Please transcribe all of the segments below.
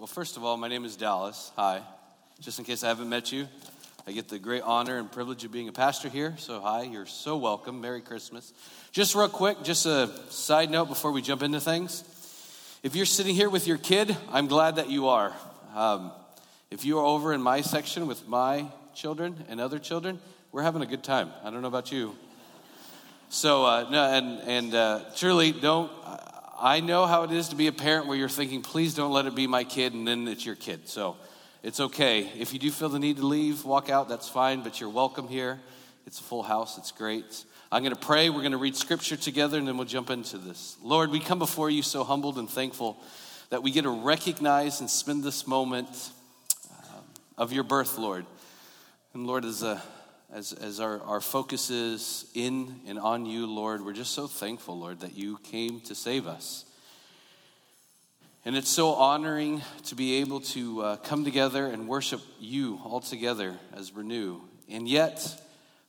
Well, first of all, my name is Dallas. Hi. Just in case I haven't met you, I get the great honor and privilege of being a pastor here. So, hi, you're so welcome. Merry Christmas. Just real quick, just a side note before we jump into things. If you're sitting here with your kid, I'm glad that you are. Um, if you are over in my section with my children and other children, we're having a good time. I don't know about you. So, uh, no, and, and uh, truly, don't, I know how it is to be a parent where you're thinking, please don't let it be my kid, and then it's your kid. So it's okay. If you do feel the need to leave, walk out, that's fine, but you're welcome here. It's a full house, it's great. I'm going to pray. We're going to read scripture together, and then we'll jump into this. Lord, we come before you so humbled and thankful that we get to recognize and spend this moment um, of your birth, Lord. And Lord, as, a, as, as our, our focus is in and on you, Lord, we're just so thankful, Lord, that you came to save us. And it's so honoring to be able to uh, come together and worship you all together as Renew. And yet,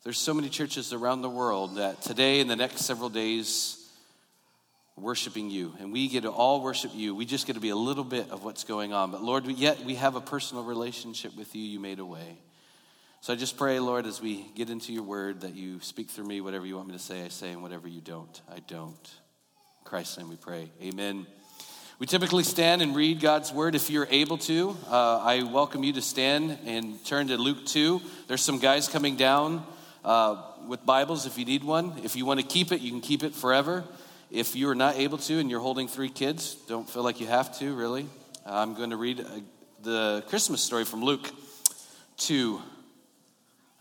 there's so many churches around the world that today and the next several days worshiping you. And we get to all worship you. We just get to be a little bit of what's going on. But lord yet we have a personal relationship with you. You made a way so I just pray, Lord, as we get into your word, that you speak through me. Whatever you want me to say, I say, and whatever you don't, I don't. In Christ's name we pray. Amen. We typically stand and read God's word if you're able to. Uh, I welcome you to stand and turn to Luke 2. There's some guys coming down uh, with Bibles if you need one. If you want to keep it, you can keep it forever. If you're not able to and you're holding three kids, don't feel like you have to, really. I'm going to read uh, the Christmas story from Luke 2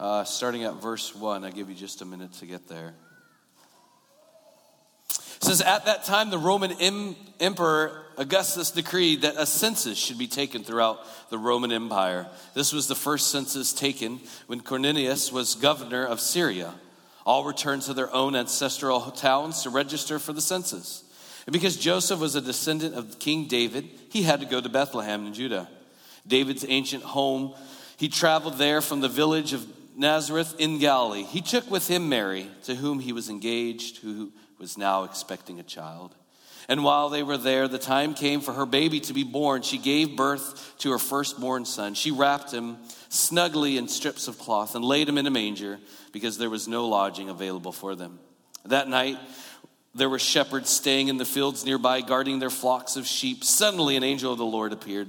uh, starting at verse 1. I'll give you just a minute to get there. It says, At that time, the Roman em- Emperor Augustus decreed that a census should be taken throughout the Roman Empire. This was the first census taken when Quirinius was governor of Syria. All returned to their own ancestral towns to register for the census. And because Joseph was a descendant of King David, he had to go to Bethlehem in Judah. David's ancient home, he traveled there from the village of Nazareth in Galilee. He took with him Mary, to whom he was engaged, who was now expecting a child. And while they were there, the time came for her baby to be born. She gave birth to her firstborn son. She wrapped him snugly in strips of cloth and laid him in a manger because there was no lodging available for them. That night, there were shepherds staying in the fields nearby, guarding their flocks of sheep. Suddenly, an angel of the Lord appeared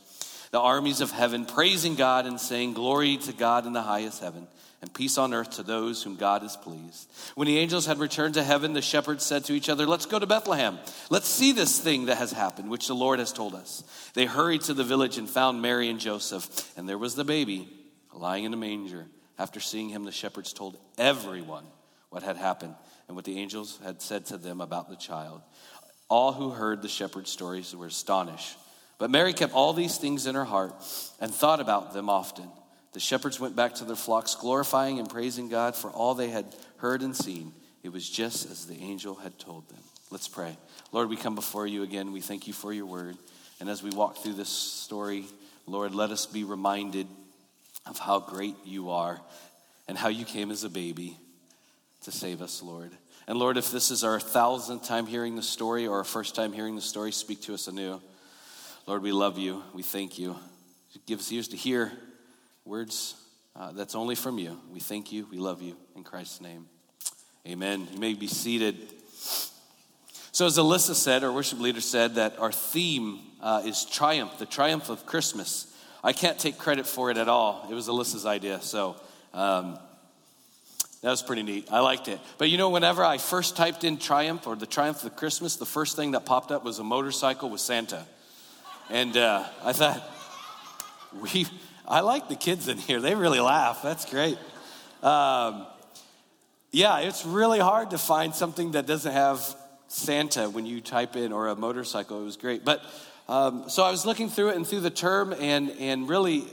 the armies of heaven, praising God and saying, Glory to God in the highest heaven, and peace on earth to those whom God is pleased. When the angels had returned to heaven, the shepherds said to each other, Let's go to Bethlehem. Let's see this thing that has happened, which the Lord has told us. They hurried to the village and found Mary and Joseph, and there was the baby lying in a manger. After seeing him, the shepherds told everyone what had happened and what the angels had said to them about the child. All who heard the shepherd's stories were astonished but Mary kept all these things in her heart and thought about them often. The shepherds went back to their flocks, glorifying and praising God for all they had heard and seen. It was just as the angel had told them. Let's pray. Lord, we come before you again. We thank you for your word. And as we walk through this story, Lord, let us be reminded of how great you are and how you came as a baby to save us, Lord. And Lord, if this is our thousandth time hearing the story or our first time hearing the story, speak to us anew. Lord, we love you. We thank you. Give us ears to hear words uh, that's only from you. We thank you. We love you. In Christ's name, amen. You may be seated. So, as Alyssa said, our worship leader said, that our theme uh, is triumph, the triumph of Christmas. I can't take credit for it at all. It was Alyssa's idea. So, um, that was pretty neat. I liked it. But you know, whenever I first typed in triumph or the triumph of Christmas, the first thing that popped up was a motorcycle with Santa. And uh, I thought, we, I like the kids in here. They really laugh. That's great. Um, yeah, it's really hard to find something that doesn't have Santa when you type in or a motorcycle. It was great. But um, so I was looking through it and through the term, and, and really,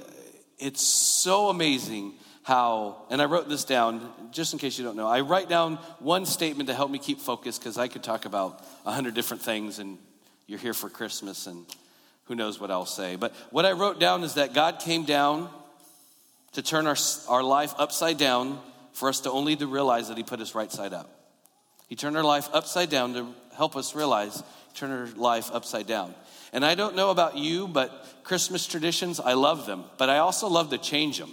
it's so amazing how, and I wrote this down just in case you don't know. I write down one statement to help me keep focused because I could talk about a hundred different things, and you're here for Christmas, and who knows what I'll say. But what I wrote down is that God came down to turn our, our life upside down for us to only to realize that He put us right side up. He turned our life upside down to help us realize, turn our life upside down. And I don't know about you, but Christmas traditions, I love them, but I also love to change them.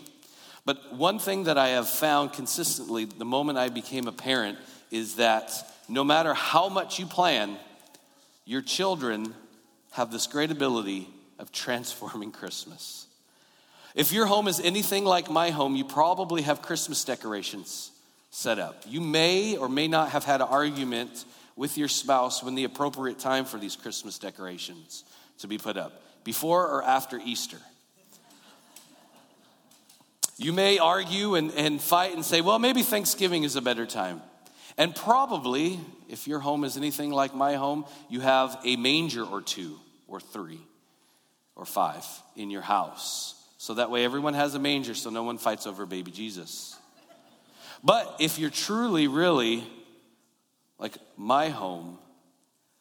But one thing that I have found consistently the moment I became a parent is that no matter how much you plan, your children have this great ability of transforming Christmas. If your home is anything like my home, you probably have Christmas decorations set up. You may or may not have had an argument with your spouse when the appropriate time for these Christmas decorations to be put up, before or after Easter. You may argue and, and fight and say, well, maybe Thanksgiving is a better time. And probably, if your home is anything like my home, you have a manger or two, or three, or five in your house. So that way everyone has a manger so no one fights over baby Jesus. But if you're truly, really like my home,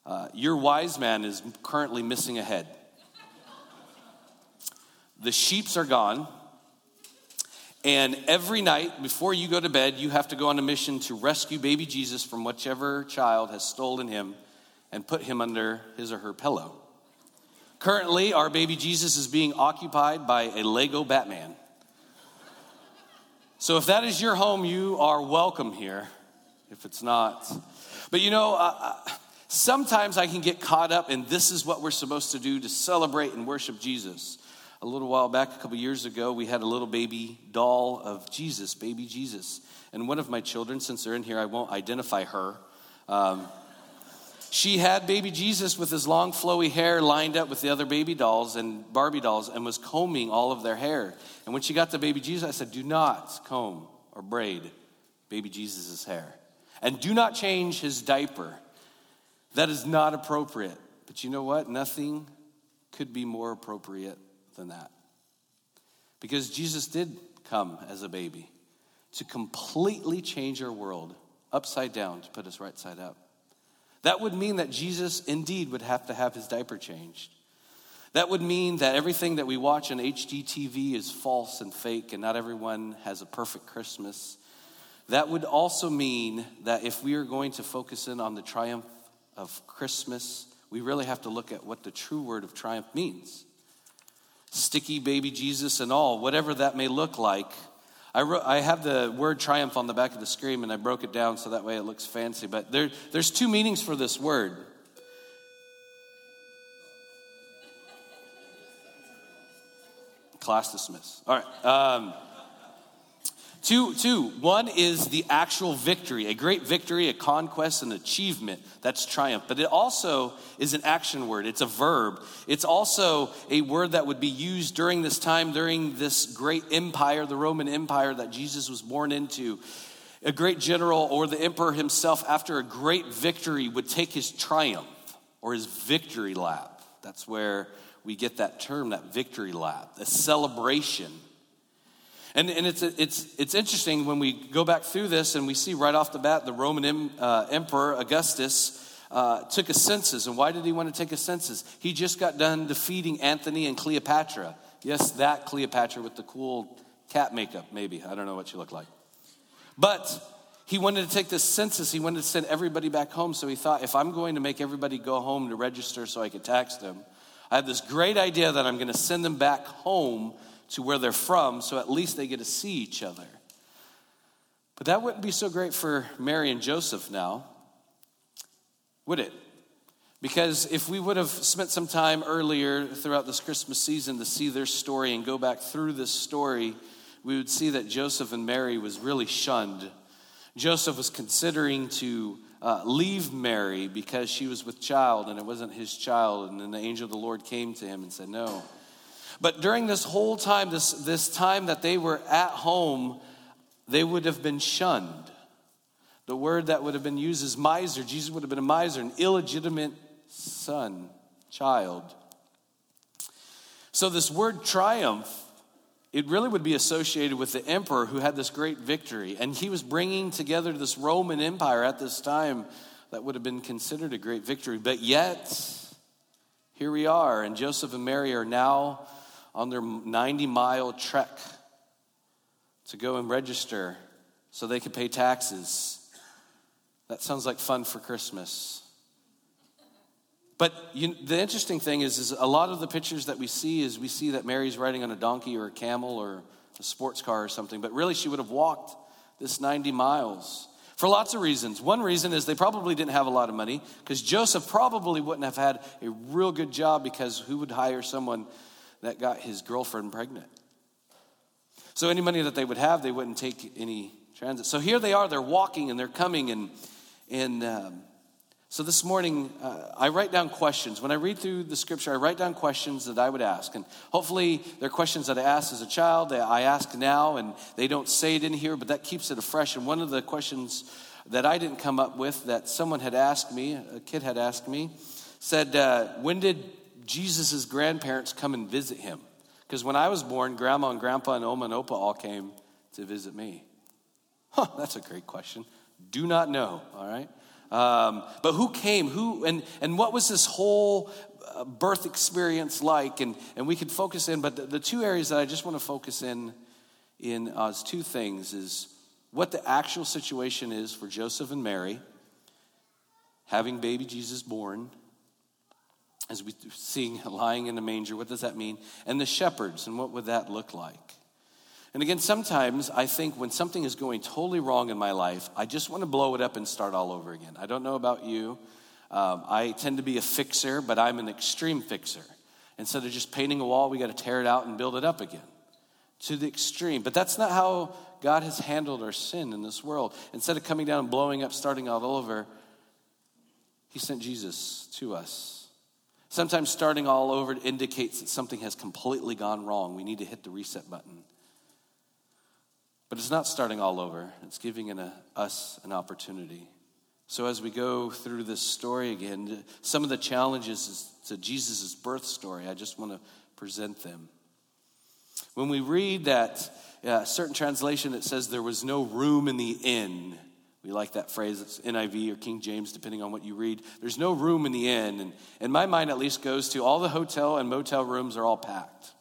uh, your wise man is currently missing a head. The sheeps are gone. And every night before you go to bed, you have to go on a mission to rescue baby Jesus from whichever child has stolen him and put him under his or her pillow. Currently, our baby Jesus is being occupied by a Lego Batman. So if that is your home, you are welcome here. If it's not, but you know, uh, uh, sometimes I can get caught up in this is what we're supposed to do to celebrate and worship Jesus. A little while back, a couple years ago, we had a little baby doll of Jesus, baby Jesus. And one of my children, since they're in here, I won't identify her. Um, she had baby Jesus with his long, flowy hair lined up with the other baby dolls and Barbie dolls and was combing all of their hair. And when she got to baby Jesus, I said, Do not comb or braid baby Jesus' hair. And do not change his diaper. That is not appropriate. But you know what? Nothing could be more appropriate than that. Because Jesus did come as a baby to completely change our world upside down to put us right side up. That would mean that Jesus indeed would have to have his diaper changed. That would mean that everything that we watch on HGTV is false and fake, and not everyone has a perfect Christmas. That would also mean that if we are going to focus in on the triumph of Christmas, we really have to look at what the true word of triumph means. Sticky baby Jesus and all, whatever that may look like, I, wrote, I have the word triumph on the back of the screen and I broke it down so that way it looks fancy. But there, there's two meanings for this word. Class dismissed. All right. Um, Two, two. One is the actual victory, a great victory, a conquest, an achievement. That's triumph. But it also is an action word. It's a verb. It's also a word that would be used during this time, during this great empire, the Roman Empire that Jesus was born into. A great general or the emperor himself, after a great victory, would take his triumph or his victory lap. That's where we get that term, that victory lap, a celebration and, and it's, it's, it's interesting when we go back through this and we see right off the bat the Roman em, uh, Emperor Augustus uh, took a census. And why did he want to take a census? He just got done defeating Antony and Cleopatra. Yes, that Cleopatra with the cool cat makeup, maybe. I don't know what she looked like. But he wanted to take this census. He wanted to send everybody back home. So he thought, if I'm going to make everybody go home to register so I could tax them, I have this great idea that I'm going to send them back home to where they're from so at least they get to see each other. But that wouldn't be so great for Mary and Joseph now, would it? Because if we would have spent some time earlier throughout this Christmas season to see their story and go back through this story, we would see that Joseph and Mary was really shunned. Joseph was considering to uh, leave Mary because she was with child and it wasn't his child. And then the angel of the Lord came to him and said, No, but during this whole time, this, this time that they were at home, they would have been shunned. The word that would have been used is miser. Jesus would have been a miser, an illegitimate son, child. So, this word triumph it really would be associated with the emperor who had this great victory. And he was bringing together this Roman Empire at this time that would have been considered a great victory. But yet, here we are, and Joseph and Mary are now on their 90 mile trek to go and register so they could pay taxes. That sounds like fun for Christmas. But you, the interesting thing is, is a lot of the pictures that we see is we see that Mary's riding on a donkey or a camel or a sports car or something, but really she would have walked this 90 miles for lots of reasons. One reason is they probably didn't have a lot of money because Joseph probably wouldn't have had a real good job because who would hire someone that got his girlfriend pregnant? So any money that they would have, they wouldn't take any transit. So here they are, they're walking and they're coming and and um, so this morning, uh, I write down questions. When I read through the scripture, I write down questions that I would ask. And hopefully, they're questions that I asked as a child, that I ask now, and they don't say it in here, but that keeps it fresh. And one of the questions that I didn't come up with that someone had asked me, a kid had asked me, said, uh, When did Jesus' grandparents come and visit him? Because when I was born, grandma and grandpa and oma and opa all came to visit me. Huh, that's a great question. Do not know, all right? Um, but who came? Who and and what was this whole uh, birth experience like? And and we could focus in, but the, the two areas that I just want to focus in in uh, is two things: is what the actual situation is for Joseph and Mary having baby Jesus born, as we seeing lying in the manger. What does that mean? And the shepherds, and what would that look like? And again, sometimes I think when something is going totally wrong in my life, I just want to blow it up and start all over again. I don't know about you. Um, I tend to be a fixer, but I'm an extreme fixer. Instead of just painting a wall, we got to tear it out and build it up again to the extreme. But that's not how God has handled our sin in this world. Instead of coming down and blowing up, starting all over, He sent Jesus to us. Sometimes starting all over indicates that something has completely gone wrong. We need to hit the reset button. But it's not starting all over, it's giving an, a, us an opportunity. So, as we go through this story again, some of the challenges to Jesus' birth story, I just want to present them. When we read that uh, certain translation, it says there was no room in the inn. We like that phrase. It's NIV or King James, depending on what you read. There's no room in the inn. And, and my mind at least goes to all the hotel and motel rooms are all packed.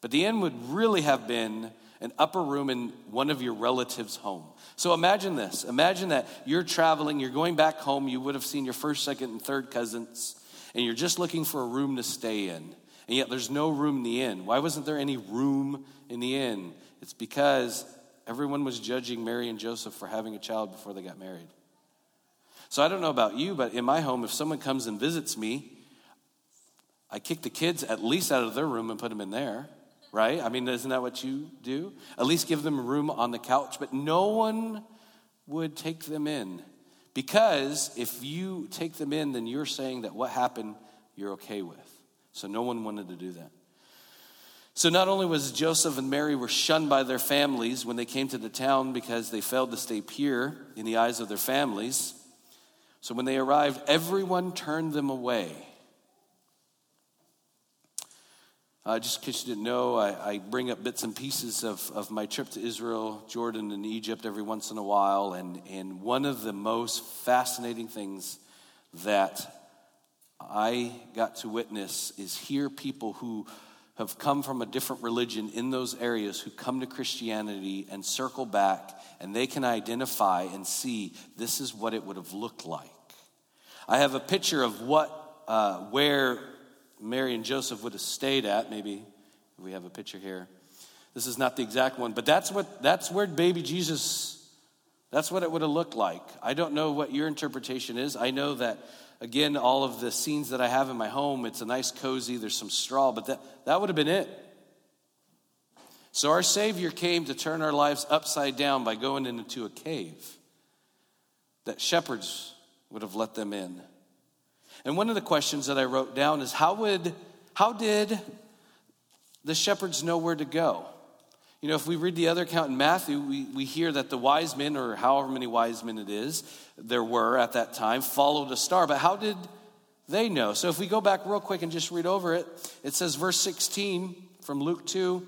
But the inn would really have been an upper room in one of your relatives' home. So imagine this. Imagine that you're traveling, you're going back home, you would have seen your first, second, and third cousins, and you're just looking for a room to stay in. And yet there's no room in the inn. Why wasn't there any room in the inn? It's because everyone was judging Mary and Joseph for having a child before they got married. So I don't know about you, but in my home, if someone comes and visits me, I kick the kids at least out of their room and put them in there right? I mean, isn't that what you do? At least give them room on the couch, but no one would take them in. Because if you take them in, then you're saying that what happened you're okay with. So no one wanted to do that. So not only was Joseph and Mary were shunned by their families when they came to the town because they failed to stay pure in the eyes of their families. So when they arrived, everyone turned them away. Uh, just in case you didn't know, I, I, bring up bits and pieces of, of my trip to Israel, Jordan, and Egypt every once in a while. And, and one of the most fascinating things that I got to witness is hear people who have come from a different religion in those areas who come to Christianity and circle back and they can identify and see this is what it would have looked like. I have a picture of what, uh, where Mary and Joseph would have stayed at. Maybe we have a picture here. This is not the exact one, but that's what that's where baby Jesus that's what it would have looked like. I don't know what your interpretation is. I know that again all of the scenes that I have in my home, it's a nice cozy, there's some straw, but that that would have been it. So our Savior came to turn our lives upside down by going into a cave that shepherds would have let them in. And one of the questions that I wrote down is how would how did the shepherds know where to go? You know, if we read the other account in Matthew, we, we hear that the wise men, or however many wise men it is, there were at that time, followed a star. But how did they know? So if we go back real quick and just read over it, it says, verse 16 from Luke 2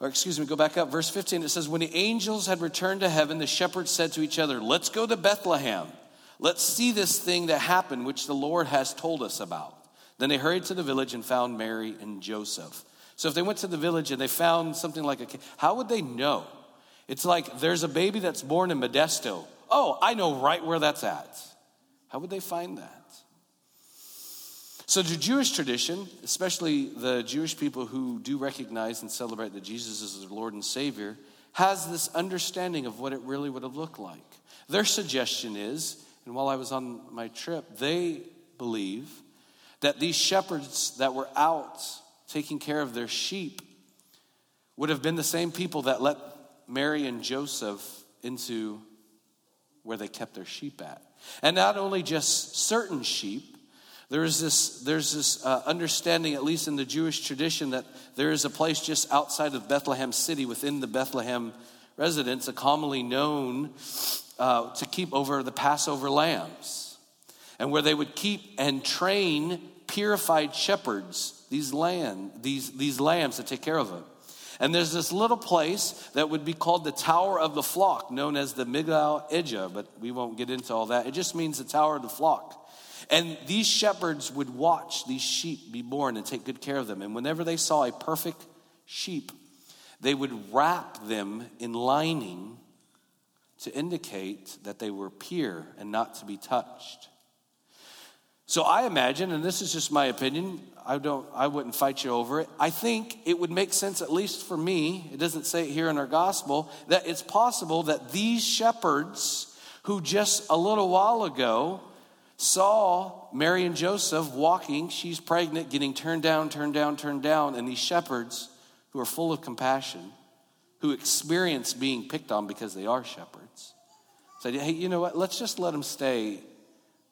or excuse me, go back up, verse 15. It says, When the angels had returned to heaven, the shepherds said to each other, Let's go to Bethlehem. Let's see this thing that happened, which the Lord has told us about. Then they hurried to the village and found Mary and Joseph. So if they went to the village and they found something like a, how would they know? It's like there's a baby that's born in Modesto. Oh, I know right where that's at. How would they find that? So, the Jewish tradition, especially the Jewish people who do recognize and celebrate that Jesus is their Lord and Savior, has this understanding of what it really would have looked like. Their suggestion is, and while I was on my trip, they believe that these shepherds that were out taking care of their sheep would have been the same people that let Mary and Joseph into where they kept their sheep at. And not only just certain sheep, there is this, there's this uh, understanding, at least in the Jewish tradition, that there is a place just outside of Bethlehem City within the Bethlehem residence, a commonly known uh, to keep over the Passover lambs, and where they would keep and train purified shepherds, these, lamb, these, these lambs to take care of them. And there's this little place that would be called the Tower of the Flock, known as the Migdal Eder, but we won't get into all that. It just means the Tower of the Flock. And these shepherds would watch these sheep be born and take good care of them. And whenever they saw a perfect sheep, they would wrap them in lining to indicate that they were pure and not to be touched. So I imagine, and this is just my opinion, I don't I wouldn't fight you over it. I think it would make sense, at least for me, it doesn't say it here in our gospel, that it's possible that these shepherds who just a little while ago saw Mary and Joseph walking. She's pregnant, getting turned down, turned down, turned down. And these shepherds who are full of compassion, who experience being picked on because they are shepherds, said, Hey, you know what? Let's just let them stay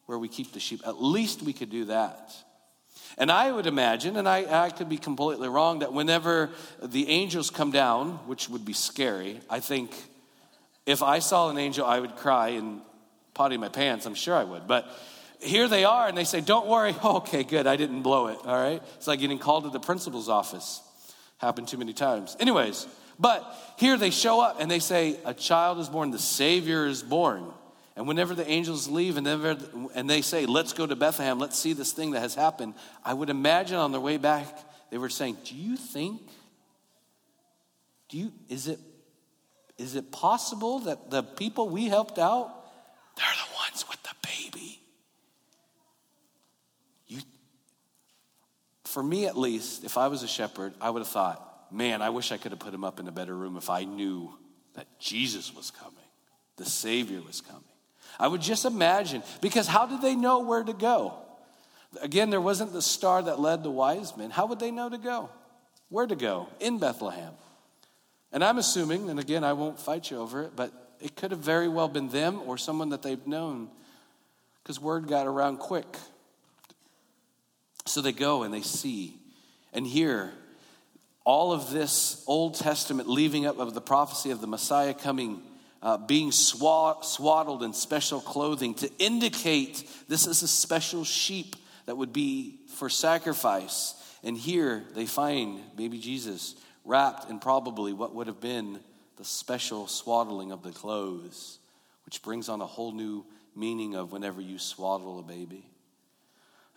where we keep the sheep. At least we could do that. And I would imagine, and I, I could be completely wrong, that whenever the angels come down, which would be scary, I think if I saw an angel, I would cry and potty my pants. I'm sure I would. But here they are, and they say, Don't worry. okay, good. I didn't blow it. All right. It's like getting called to the principal's office. Happened too many times. Anyways, but here they show up and they say, A child is born, the Savior is born. And whenever the angels leave and, never, and they say, Let's go to Bethlehem, let's see this thing that has happened, I would imagine on their way back, they were saying, Do you think, do you, is it, is it possible that the people we helped out, they're the ones with the baby? You, for me at least, if I was a shepherd, I would have thought, man, I wish I could have put him up in a better room if I knew that Jesus was coming, the Savior was coming. I would just imagine, because how did they know where to go? Again, there wasn't the star that led the wise men. How would they know to go? Where to go? In Bethlehem. And I'm assuming, and again, I won't fight you over it, but it could have very well been them or someone that they've known because word got around quick. So they go and they see and hear all of this Old Testament leaving up of the prophecy of the Messiah coming, uh, being swaddled in special clothing to indicate this is a special sheep that would be for sacrifice. And here they find baby Jesus wrapped in probably what would have been the special swaddling of the clothes, which brings on a whole new meaning of whenever you swaddle a baby.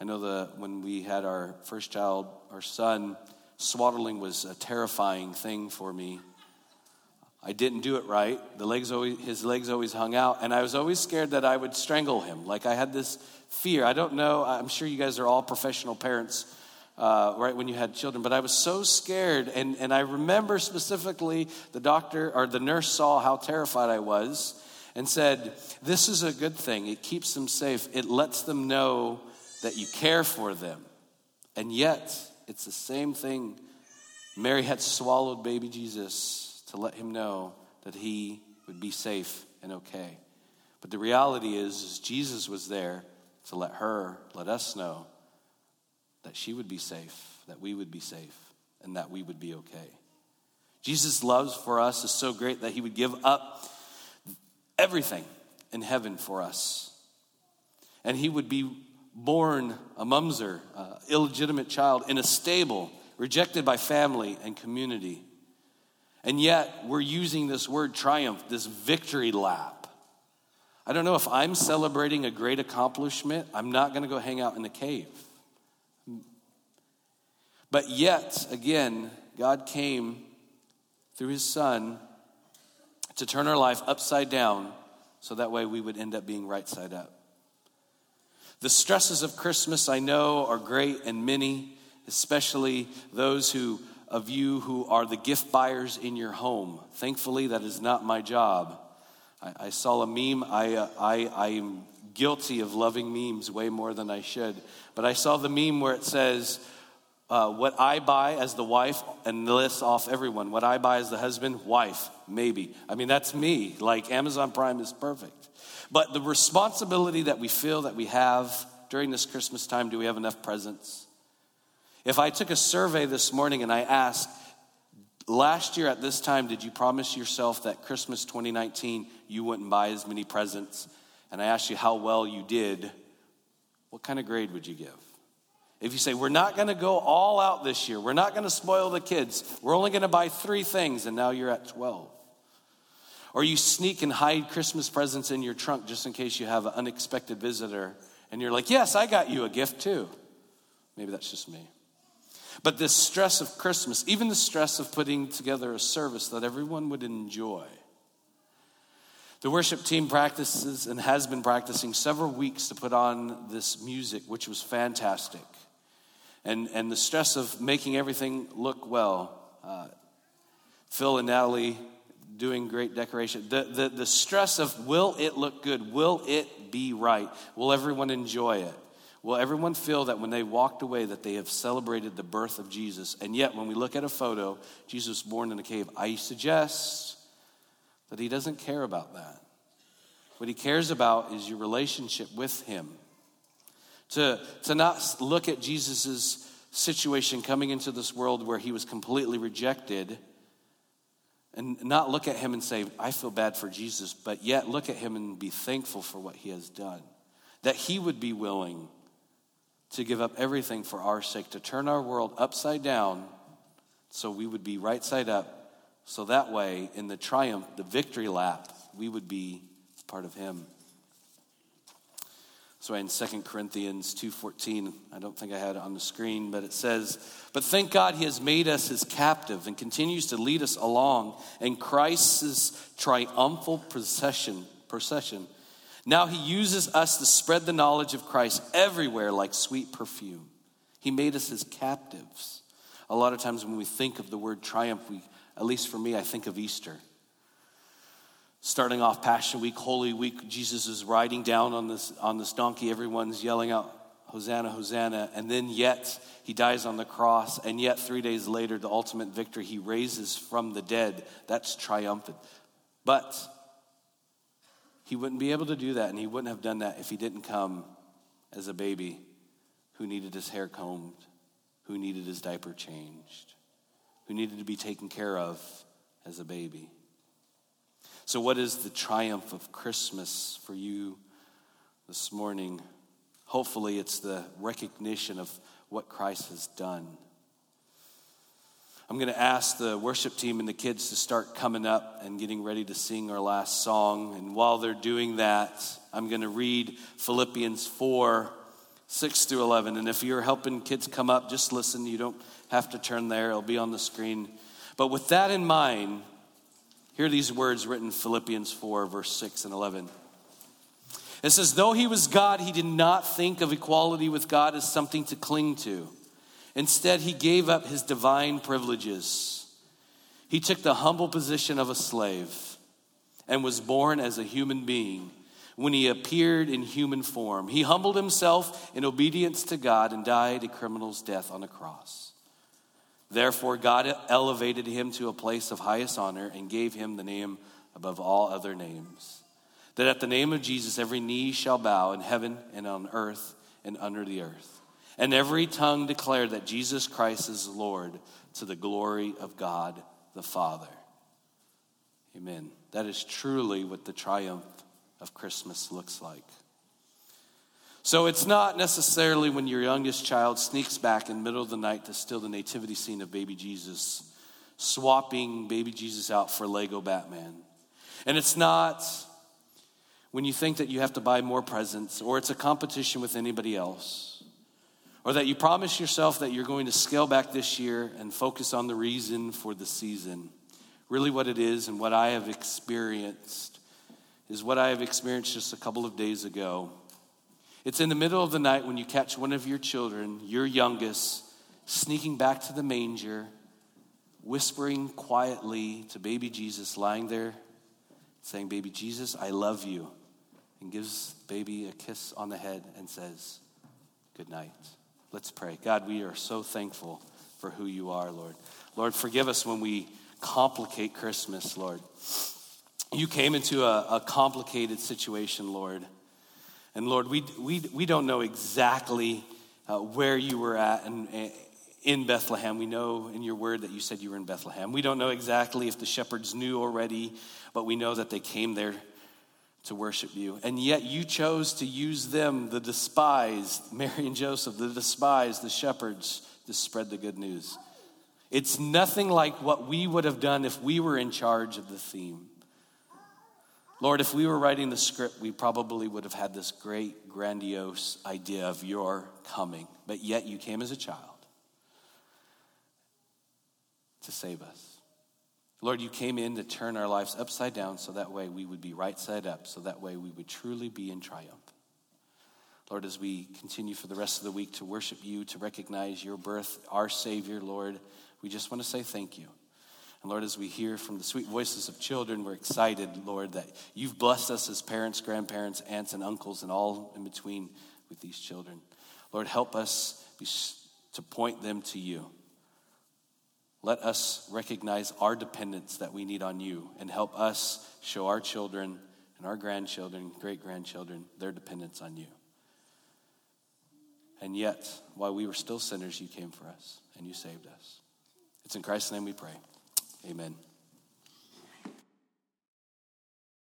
I know that when we had our first child, our son, swaddling was a terrifying thing for me. I didn't do it right. The legs always, his legs always hung out, and I was always scared that I would strangle him. Like I had this fear. I don't know. I'm sure you guys are all professional parents, uh, right? When you had children, but I was so scared, and and I remember specifically the doctor or the nurse saw how terrified I was, and said, "This is a good thing. It keeps them safe. It lets them know that you care for them. And yet, it's the same thing. Mary had swallowed baby Jesus to let him know that he would be safe and okay. But the reality is, is Jesus was there to let her, let us know that she would be safe, that we would be safe, and that we would be okay. Jesus' love for us is so great that he would give up everything in heaven for us. And he would be born a mumser, illegitimate child, in a stable, rejected by family and community. And yet, we're using this word triumph, this victory lap. I don't know if I'm celebrating a great accomplishment. I'm not going to go hang out in the cave. But yet, again, God came through his son to turn our life upside down so that way we would end up being right side up. The stresses of Christmas, I know, are great and many, especially those who of you who are the gift buyers in your home. Thankfully, that is not my job. I, I saw a meme. I, uh, I, I am guilty of loving memes way more than I should. But I saw the meme where it says, uh, what I buy as the wife, and lists off everyone. What I buy as the husband, wife, maybe. I mean, that's me. Like Amazon Prime is perfect. But the responsibility that we feel that we have during this Christmas time do we have enough presents? If I took a survey this morning and I asked, last year at this time, did you promise yourself that Christmas 2019 you wouldn't buy as many presents? And I asked you how well you did, what kind of grade would you give? If you say, we're not going to go all out this year, we're not going to spoil the kids, we're only going to buy three things, and now you're at 12. Or you sneak and hide Christmas presents in your trunk just in case you have an unexpected visitor, and you're like, yes, I got you a gift too. Maybe that's just me. But this stress of Christmas, even the stress of putting together a service that everyone would enjoy. The worship team practices and has been practicing several weeks to put on this music, which was fantastic and, and the stress of making everything look well. Uh, Phil and Natalie doing great decoration. The, the, the stress of will it look good? Will it be right? Will everyone enjoy it? Will everyone feel that when they walked away that they have celebrated the birth of Jesus? And yet when we look at a photo, Jesus born in a cave. I suggest that he doesn't care about that. What he cares about is your relationship with him to, to not look at Jesus' situation coming into this world where he was completely rejected and not look at him and say, I feel bad for Jesus, but yet look at him and be thankful for what he has done. That he would be willing to give up everything for our sake, to turn our world upside down so we would be right side up. So that way, in the triumph, the victory lap, we would be part of him. So in 2 Corinthians 2:14, I don't think I had it on the screen, but it says, "But thank God he has made us his captive and continues to lead us along in Christ's triumphal procession, procession. Now he uses us to spread the knowledge of Christ everywhere like sweet perfume. He made us his captives. A lot of times when we think of the word triumph, we, at least for me, I think of Easter. Starting off Passion Week, Holy Week, Jesus is riding down on this, on this donkey. Everyone's yelling out, Hosanna, Hosanna. And then, yet, he dies on the cross. And yet, three days later, the ultimate victory, he raises from the dead. That's triumphant. But he wouldn't be able to do that, and he wouldn't have done that if he didn't come as a baby who needed his hair combed, who needed his diaper changed, who needed to be taken care of as a baby. So, what is the triumph of Christmas for you this morning? Hopefully, it's the recognition of what Christ has done. I'm going to ask the worship team and the kids to start coming up and getting ready to sing our last song. And while they're doing that, I'm going to read Philippians 4 6 through 11. And if you're helping kids come up, just listen. You don't have to turn there, it'll be on the screen. But with that in mind, Hear these words written Philippians 4, verse 6 and 11. It says, Though he was God, he did not think of equality with God as something to cling to. Instead, he gave up his divine privileges. He took the humble position of a slave and was born as a human being. When he appeared in human form, he humbled himself in obedience to God and died a criminal's death on a cross. Therefore, God elevated him to a place of highest honor and gave him the name above all other names. That at the name of Jesus, every knee shall bow in heaven and on earth and under the earth, and every tongue declare that Jesus Christ is Lord to the glory of God the Father. Amen. That is truly what the triumph of Christmas looks like. So it's not necessarily when your youngest child sneaks back in the middle of the night to steal the nativity scene of baby Jesus swapping baby Jesus out for Lego Batman. And it's not when you think that you have to buy more presents or it's a competition with anybody else or that you promise yourself that you're going to scale back this year and focus on the reason for the season. Really, what it is and what I have experienced is what I have experienced just a couple of days ago. It's in the middle of the night when you catch one of your children, your youngest, sneaking back to the manger, whispering quietly to baby Jesus lying there, saying, Baby Jesus, I love you, and gives baby a kiss on the head and says, Good night. Let's pray. God, we are so thankful for who you are, Lord. Lord, forgive us when we complicate Christmas, Lord. You came into a, a complicated situation, Lord. And Lord, we, we, we don't know exactly uh, where you were at in, in Bethlehem. We know in your word that you said you were in Bethlehem. We don't know exactly if the shepherds knew already, but we know that they came there to worship you. And yet you chose to use them, the despised, Mary and Joseph, the despised, the shepherds, to spread the good news. It's nothing like what we would have done if we were in charge of the theme. Lord, if we were writing the script, we probably would have had this great, grandiose idea of your coming. But yet you came as a child to save us. Lord, you came in to turn our lives upside down so that way we would be right side up, so that way we would truly be in triumph. Lord, as we continue for the rest of the week to worship you, to recognize your birth, our Savior, Lord, we just want to say thank you. And Lord, as we hear from the sweet voices of children, we're excited, Lord, that you've blessed us as parents, grandparents, aunts, and uncles, and all in between with these children. Lord, help us to point them to you. Let us recognize our dependence that we need on you and help us show our children and our grandchildren, great grandchildren, their dependence on you. And yet, while we were still sinners, you came for us and you saved us. It's in Christ's name we pray. Amen.